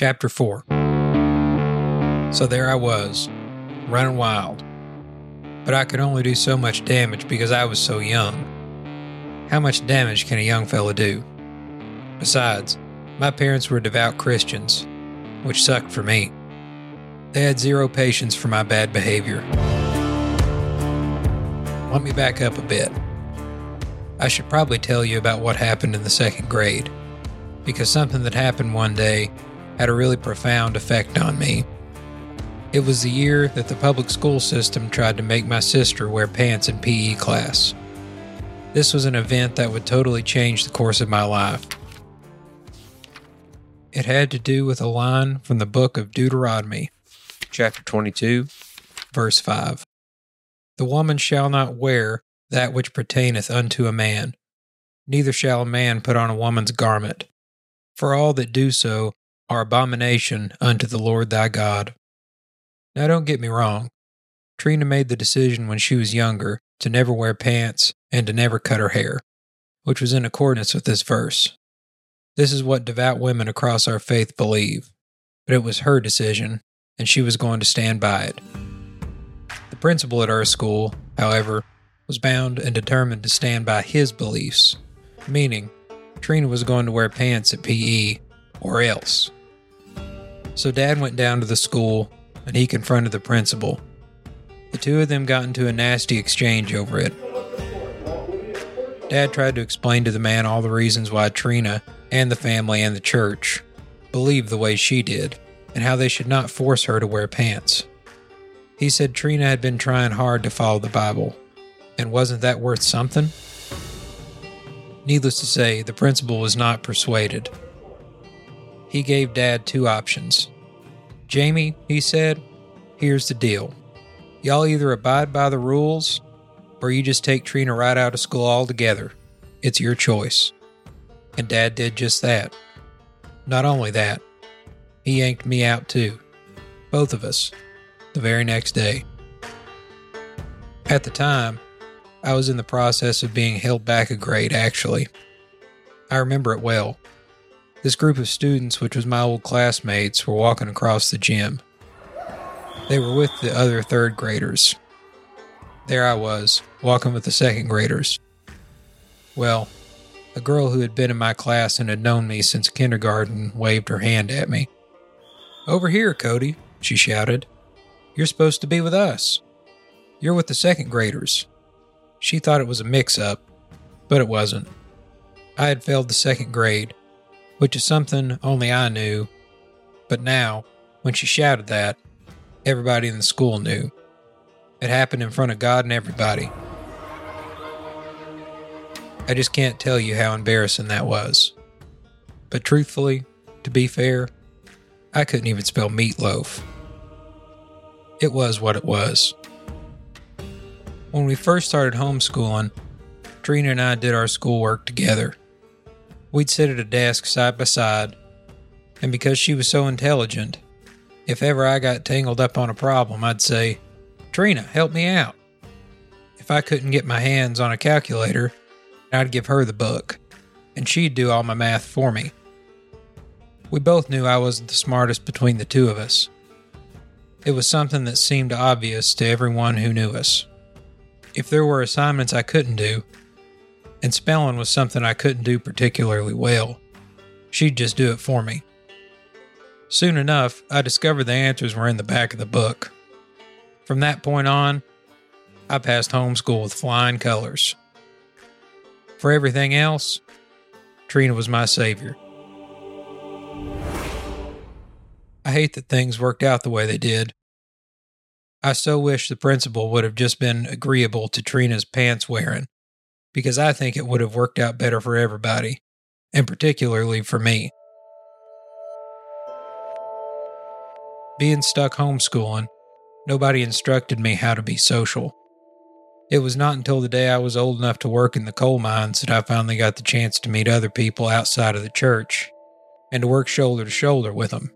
Chapter 4 So there I was, running wild. But I could only do so much damage because I was so young. How much damage can a young fella do? Besides, my parents were devout Christians, which sucked for me. They had zero patience for my bad behavior. Let me back up a bit. I should probably tell you about what happened in the second grade, because something that happened one day had a really profound effect on me. It was the year that the public school system tried to make my sister wear pants in PE class. This was an event that would totally change the course of my life. It had to do with a line from the book of Deuteronomy, chapter 22, verse 5. The woman shall not wear that which pertaineth unto a man, neither shall a man put on a woman's garment. For all that do so are abomination unto the Lord thy God. Now, don't get me wrong. Trina made the decision when she was younger to never wear pants and to never cut her hair, which was in accordance with this verse. This is what devout women across our faith believe, but it was her decision, and she was going to stand by it. The principal at our school, however, was bound and determined to stand by his beliefs, meaning Trina was going to wear pants at PE or else. So Dad went down to the school and he confronted the principal. The two of them got into a nasty exchange over it. Dad tried to explain to the man all the reasons why Trina and the family and the church believed the way she did and how they should not force her to wear pants. He said Trina had been trying hard to follow the Bible, and wasn't that worth something? Needless to say, the principal was not persuaded he gave Dad two options. Jamie, he said, here's the deal. Y'all either abide by the rules or you just take Trina right out of school altogether. It's your choice. And Dad did just that. Not only that, he yanked me out too. Both of us. The very next day. At the time, I was in the process of being held back a grade, actually. I remember it well. This group of students, which was my old classmates, were walking across the gym. They were with the other third graders. There I was, walking with the second graders. Well, a girl who had been in my class and had known me since kindergarten waved her hand at me. Over here, Cody, she shouted. You're supposed to be with us. You're with the second graders. She thought it was a mix up, but it wasn't. I had failed the second grade, which is something only I knew. But now, when she shouted that, everybody in the school knew. It happened in front of God and everybody. I just can't tell you how embarrassing that was. But truthfully, to be fair, I couldn't even spell meatloaf. It was what it was. When we first started homeschooling, Trina and I did our schoolwork together. We'd sit at a desk side by side, and because she was so intelligent, if ever I got tangled up on a problem, I'd say, Trina, help me out. If I couldn't get my hands on a calculator, I'd give her the book, and she'd do all my math for me. We both knew I wasn't the smartest between the two of us. It was something that seemed obvious to everyone who knew us. If there were assignments I couldn't do, and spelling was something I couldn't do particularly well. She'd just do it for me. Soon enough, I discovered the answers were in the back of the book. From that point on, I passed homeschool with flying colors. For everything else, Trina was my savior. I hate that things worked out the way they did. I so wish the principal would have just been agreeable to Trina's pants wearing because I think it would have worked out better for everybody, and particularly for me. Being stuck homeschooling, nobody instructed me how to be social. It was not until the day I was old enough to work in the coal mines that I finally got the chance to meet other people outside of the church and to work shoulder to shoulder with them.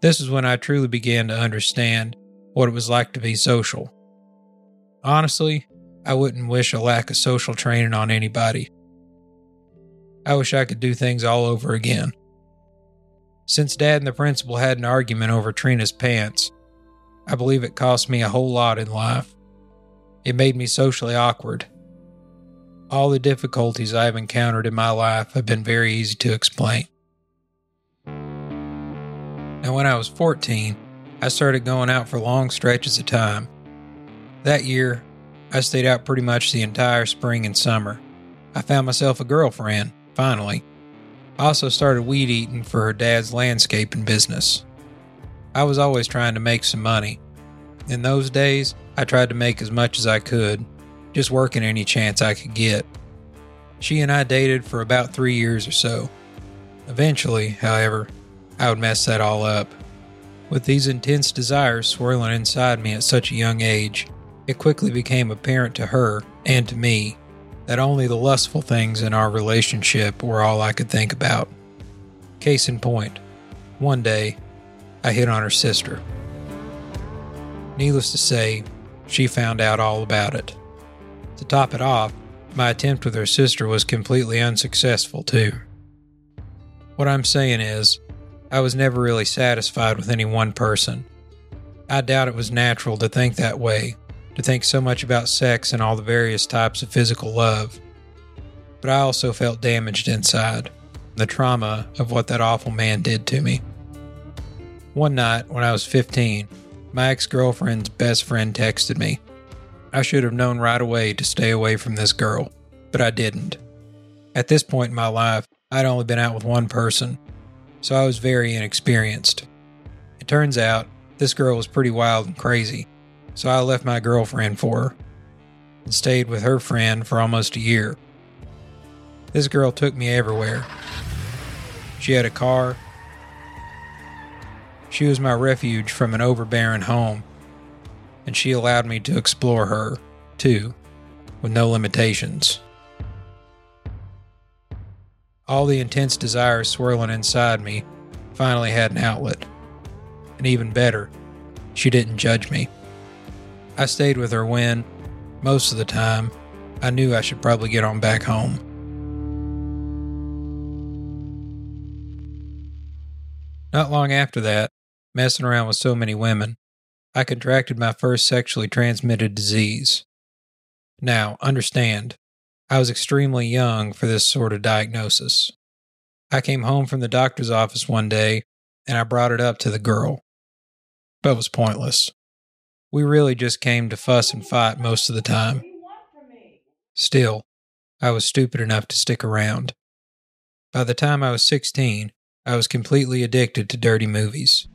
This is when I truly began to understand what it was like to be social. Honestly, I wouldn't wish a lack of social training on anybody. I wish I could do things all over again. Since Dad and the principal had an argument over Trina's pants, I believe it cost me a whole lot in life. It made me socially awkward. All the difficulties I've encountered in my life have been very easy to explain. Now, when I was 14, I started going out for long stretches of time. That year, I stayed out pretty much the entire spring and summer. I found myself a girlfriend, finally. I also started weed eating for her dad's landscaping business. I was always trying to make some money. In those days, I tried to make as much as I could, just working any chance I could get. She and I dated for about three years or so. Eventually, however, I would mess that all up. With these intense desires swirling inside me at such a young age, it quickly became apparent to her and to me that only the lustful things in our relationship were all I could think about. Case in point, one day, I hit on her sister. Needless to say, she found out all about it. To top it off, my attempt with her sister was completely unsuccessful, too. What I'm saying is, I was never really satisfied with any one person. I doubt it was natural to think that way, to think so much about sex and all the various types of physical love. But I also felt damaged inside, the trauma of what that awful man did to me. One night, when I was 15, my ex girlfriend's best friend texted me. I should have known right away to stay away from this girl, but I didn't. At this point in my life, I'd only been out with one person, so I was very inexperienced. It turns out this girl was pretty wild and crazy, so I left my girlfriend for her and stayed with her friend for almost a year. This girl took me everywhere. She had a car. She was my refuge from an overbearing home, and she allowed me to explore her, too, with no limitations. All the intense desires swirling inside me finally had an outlet. And even better, she didn't judge me. I stayed with her when, most of the time, I knew I should probably get on back home. Not long after that, messing around with so many women, I contracted my first sexually transmitted disease. Now, understand, I was extremely young for this sort of diagnosis. I came home from the doctor's office one day and I brought it up to the girl, but it was pointless. We really just came to fuss and fight most of the time. Still, I was stupid enough to stick around. By the time I was 16, I was completely addicted to dirty movies.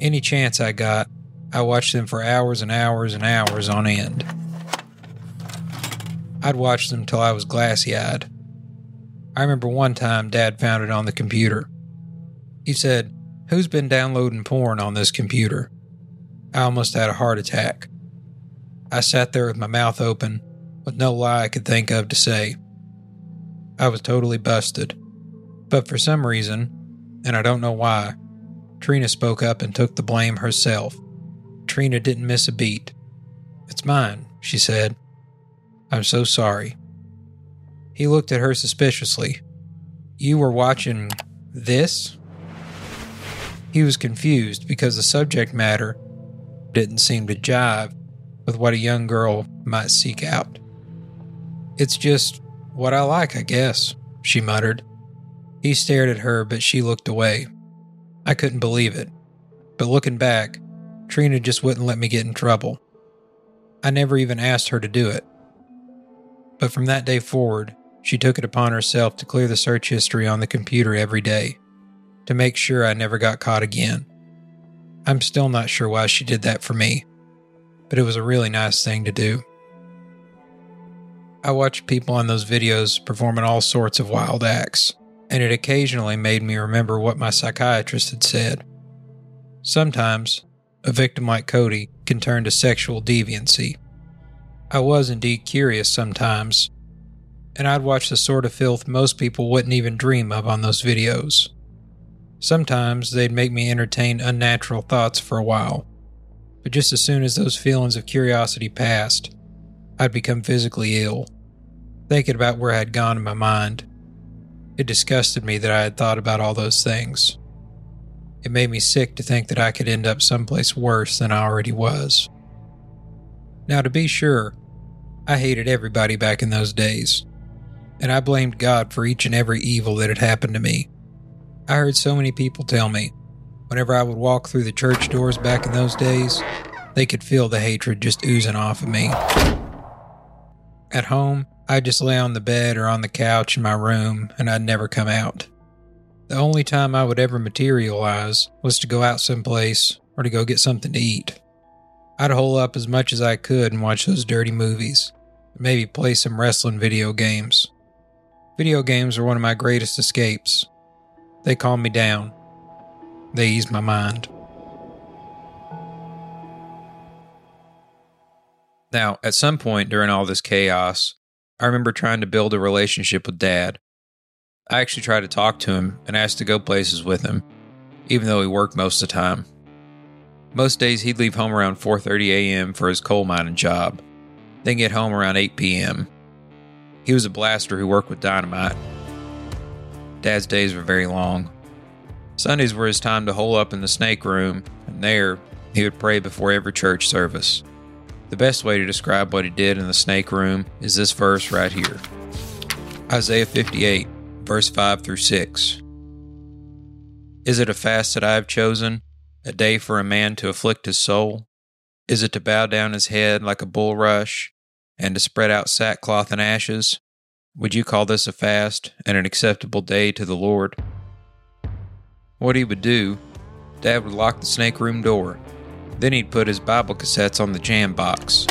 Any chance I got, I watched them for hours and hours and hours on end. I'd watch them till I was glassy eyed. I remember one time Dad found it on the computer. He said, Who's been downloading porn on this computer? I almost had a heart attack. I sat there with my mouth open, with no lie I could think of to say. I was totally busted. But for some reason, and I don't know why, Trina spoke up and took the blame herself. Trina didn't miss a beat. It's mine, she said. I'm so sorry. He looked at her suspiciously. You were watching this? He was confused because the subject matter didn't seem to jive with what a young girl might seek out. It's just what I like, I guess, she muttered. He stared at her, but she looked away. I couldn't believe it. But looking back, Trina just wouldn't let me get in trouble. I never even asked her to do it. But from that day forward, she took it upon herself to clear the search history on the computer every day, to make sure I never got caught again. I'm still not sure why she did that for me, but it was a really nice thing to do. I watched people on those videos performing all sorts of wild acts, and it occasionally made me remember what my psychiatrist had said. Sometimes, a victim like Cody can turn to sexual deviancy I was indeed curious sometimes, and I'd watch the sort of filth most people wouldn't even dream of on those videos. Sometimes they'd make me entertain unnatural thoughts for a while, but just as soon as those feelings of curiosity passed, I'd become physically ill, thinking about where I'd gone in my mind. It disgusted me that I had thought about all those things. It made me sick to think that I could end up someplace worse than I already was. Now, to be sure, I hated everybody back in those days, and I blamed God for each and every evil that had happened to me. I heard so many people tell me, whenever I would walk through the church doors back in those days, they could feel the hatred just oozing off of me. At home, I'd just lay on the bed or on the couch in my room and I'd never come out. The only time I would ever materialize was to go out someplace or to go get something to eat. I'd hole up as much as I could and watch those dirty movies, maybe play some wrestling video games. Video games were one of my greatest escapes. They calmed me down, they eased my mind. Now, at some point during all this chaos, I remember trying to build a relationship with Dad. I actually tried to talk to him and asked to go places with him, even though he worked most of the time. Most days he'd leave home around 4:30 a.m. for his coal mining job, then get home around 8 p.m. He was a blaster who worked with dynamite. Dad's days were very long. Sundays were his time to hole up in the snake room, and there he would pray before every church service. The best way to describe what he did in the snake room is this verse right here Isaiah 58, verse 5 through 6. Is it a fast that I have chosen, a day for a man to afflict his soul? Is it to bow down his head like a bulrush, and to spread out sackcloth and ashes? Would you call this a fast and an acceptable day to the Lord? What he would do, Dad would lock the snake room door then he'd put his Bible cassettes on the jam box.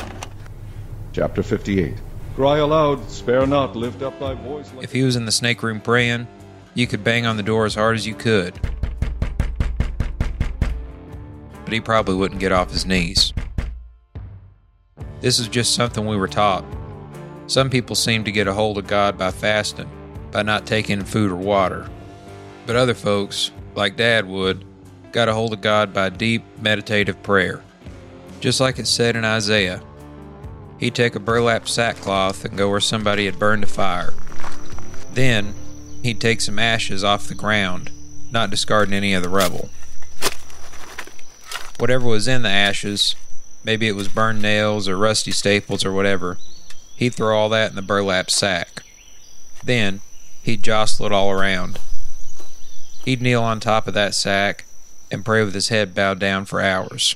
Chapter 58 Cry aloud, spare not, lift up thy voice. Like if he was in the snake room praying, you could bang on the door as hard as you could. But he probably wouldn't get off his knees. This is just something we were taught. Some people seem to get a hold of God by fasting, by not taking food or water. But other folks, like Dad would, got a hold of God by deep meditative prayer. Just like it said in Isaiah, he'd take a burlap sackcloth and go where somebody had burned a fire. Then, he'd take some ashes off the ground, not discarding any of the rubble. Whatever was in the ashes, maybe it was burned nails or rusty staples or whatever, he'd throw all that in the burlap sack. Then, he'd jostle it all around. He'd kneel on top of that sack and pray with his head bowed down for hours.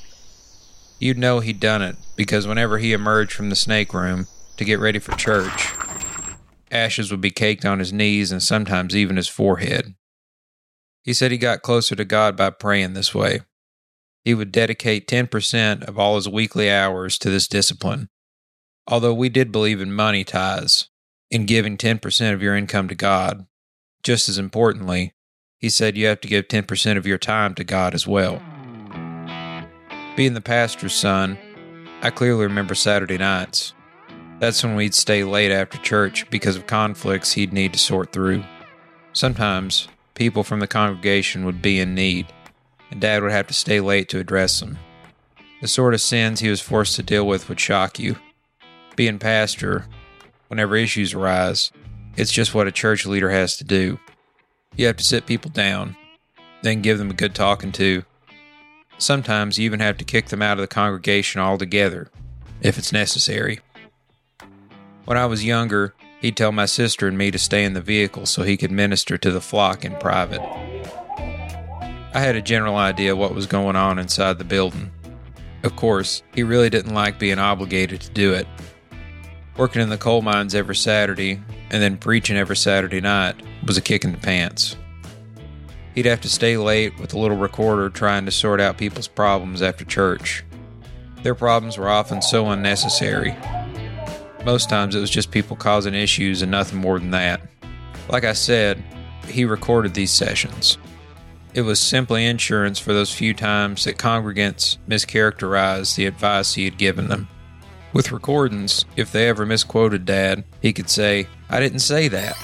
You'd know he'd done it because whenever he emerged from the snake room to get ready for church, ashes would be caked on his knees and sometimes even his forehead. He said he got closer to God by praying this way. He would dedicate 10% of all his weekly hours to this discipline. Although we did believe in money tithes, in giving 10% of your income to God, just as importantly, he said you have to give 10% of your time to God as well. Being the pastor's son, I clearly remember Saturday nights. That's when we'd stay late after church because of conflicts he'd need to sort through. Sometimes, people from the congregation would be in need, and Dad would have to stay late to address them. The sort of sins he was forced to deal with would shock you. Being pastor, whenever issues arise, it's just what a church leader has to do. You have to sit people down, then give them a good talking to. Sometimes you even have to kick them out of the congregation altogether, if it's necessary. When I was younger, he'd tell my sister and me to stay in the vehicle so he could minister to the flock in private. I had a general idea what was going on inside the building. Of course, he really didn't like being obligated to do it. Working in the coal mines every Saturday and then preaching every Saturday night was a kick in the pants. He'd have to stay late with a little recorder trying to sort out people's problems after church. Their problems were often so unnecessary. Most times it was just people causing issues and nothing more than that. Like I said, he recorded these sessions. It was simply insurance for those few times that congregants mischaracterized the advice he had given them. With recordings, if they ever misquoted Dad, he could say, I didn't say that,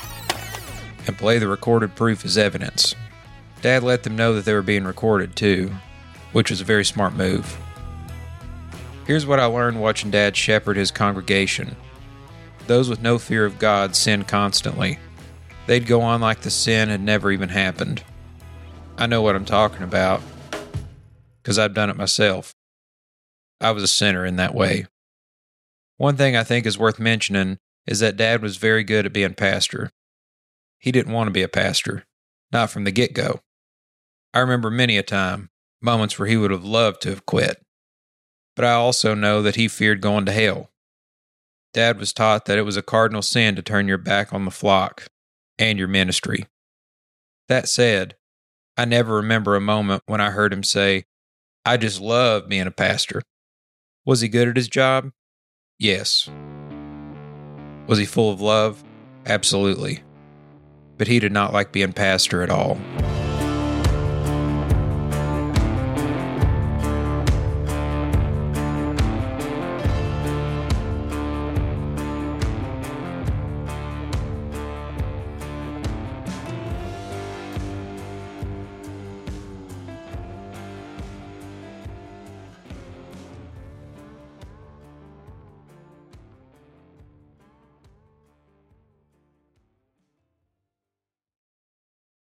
and play the recorded proof as evidence. Dad let them know that they were being recorded too, which was a very smart move. Here's what I learned watching Dad shepherd his congregation. Those with no fear of God sin constantly. they'd go on like the sin had never even happened. I know what I'm talking about because I've done it myself. I was a sinner in that way. One thing I think is worth mentioning is that Dad was very good at being pastor. He didn't want to be a pastor, not from the get go. I remember many a time, moments where he would have loved to have quit. But I also know that he feared going to hell. Dad was taught that it was a cardinal sin to turn your back on the flock and your ministry. That said, I never remember a moment when I heard him say, I just love being a pastor. Was he good at his job? Yes. Was he full of love? Absolutely. But he did not like being pastor at all.